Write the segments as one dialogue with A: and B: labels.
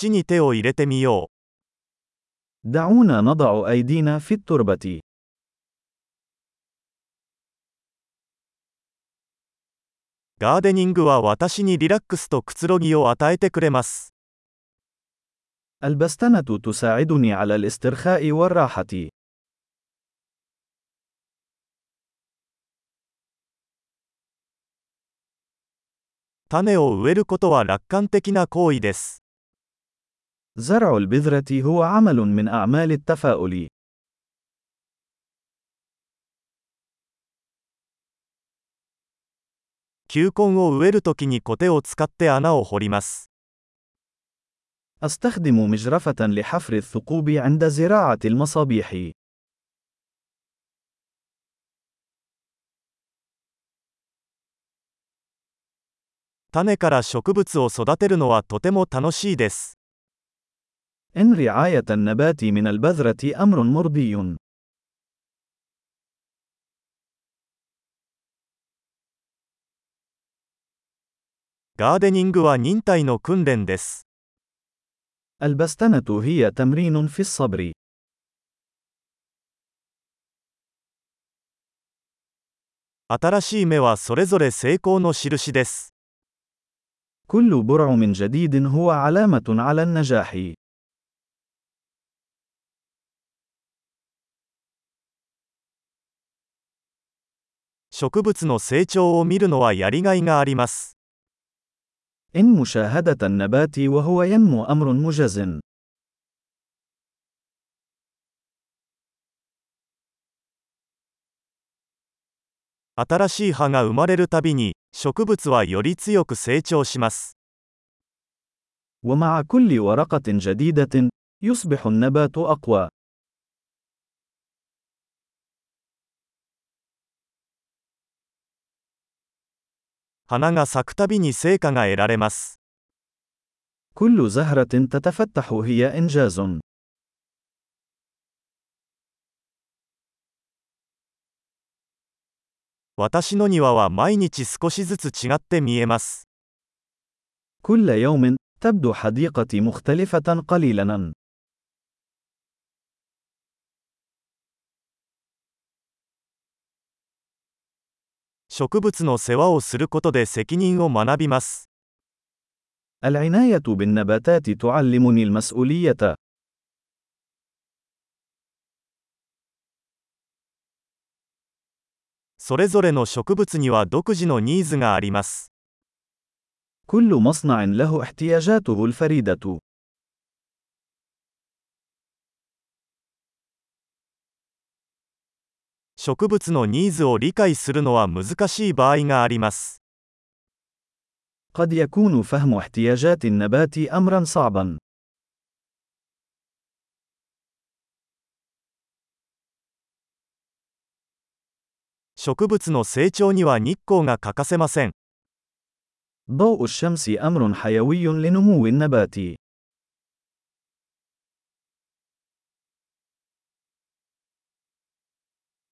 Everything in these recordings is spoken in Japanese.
A: 土に手を入れてみよう。
B: دعونا نضع أيدينا في التربة.
A: ガーデニングは私にリラックスとくつろぎを与えてくれます。
B: البستنة تساعدني على الاسترخاء والراحة.
A: 種を植えることは楽観的な行為です。
B: زرع البذرة هو عمل من أعمال التفاؤل.
A: 球根を植えるときにコテを使って穴を掘ります。
B: أستخدم مجرفة لحفر الثقوب عند زراعة المصابيح.
A: 種から植物を育てるのはとても楽しいです。
B: إن رعاية النبات من البذرة أمر مرضي.
A: ガーデニングは忍耐の訓練です。
B: البستنة هي تمرين في الصبر.
A: 新しい芽はそれぞれ成功の印です。
B: كل برعم جديد هو علامة على النجاح.
A: 植物の成長を見るのはやりがいがあります。
B: إن مشاهدة النبات وهو ينمو أمر مجز.
A: 新しい葉が生まれるたびに、植物はより強く成長します。
B: ومع كل ورقة جديدة، يصبح النبات أقوى.
A: 花が咲くたびに成果が得られます。
B: كل زهرة تتفتح هي إنجاز.
A: 私の庭は毎日少しずつ違って見えます。
B: كل يوم، تبدو حديقتي مختلفة قليلاً.
A: 植物の世話をすることで責任を学びます。
B: العناية بالنباتات تعلمني المسؤولية.
A: それぞれの植物には独自のニーズがあります。
B: كل مصنع له احتياجاته الفريدة.
A: 植物のニーズを理解するのは難しい場合があります。
B: قد يكون فهم احتياجات النبات أمرا صعبا.
A: 植物の成長には日光が欠かせません。
B: ضوء الشمس أمر حيوي لنمو النبات.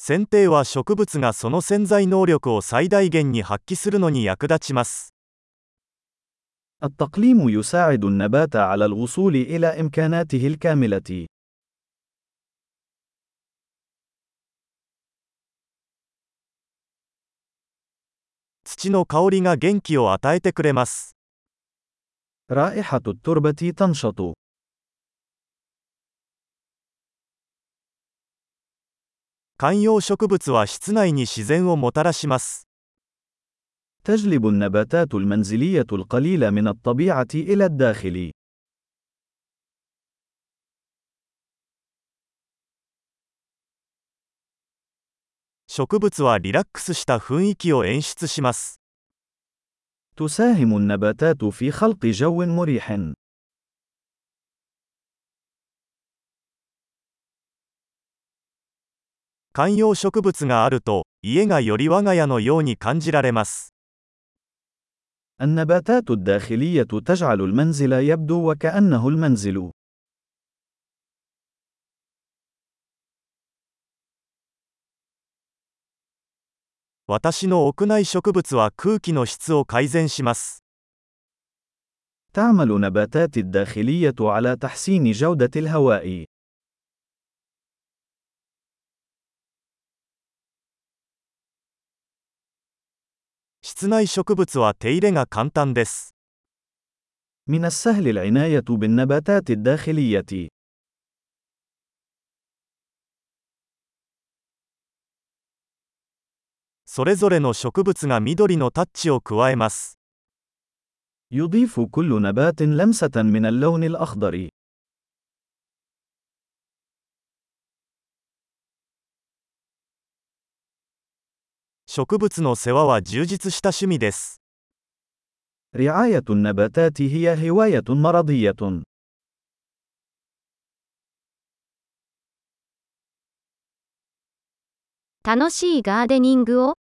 A: 剪定は植物がその潜在能力を最大限に発揮するのに役立ちます。
B: التقليم يساعد النبات على الوصول إلى إمكاناته الكاملة.
A: 土の香りが元気を与えてくれます。
B: رائحة التربة تنشط.
A: 観葉植物は室内に自然をもたらします。
B: تجلب النباتات المنزلية القليلة من الطبيعة إلى الداخل.
A: 植物はリラックスした雰囲気を演出します。
B: تساهم النباتات في خلق جو مريح.
A: 観葉植物があると、家がより我が家のように感じられます。
B: النباتات الداخلية تجعل المنزل يبدو وكأنه المنزل.
A: 私の屋内植物は空気の質を改善します。
B: تعمل نباتات الداخلية على تحسين جودة الهواء.
A: 室内植物は手入れが簡単です。
B: من السهل العناية بالنباتات الداخلية.
A: それぞれの植物が緑のタッチを加えます。
B: يضيف كل نبات لمسة من اللون الأخضر.
A: 植物の世話は充実した趣味です。
B: رعاية النباتات هي هواية مرضية.
C: 楽しいガーデニングを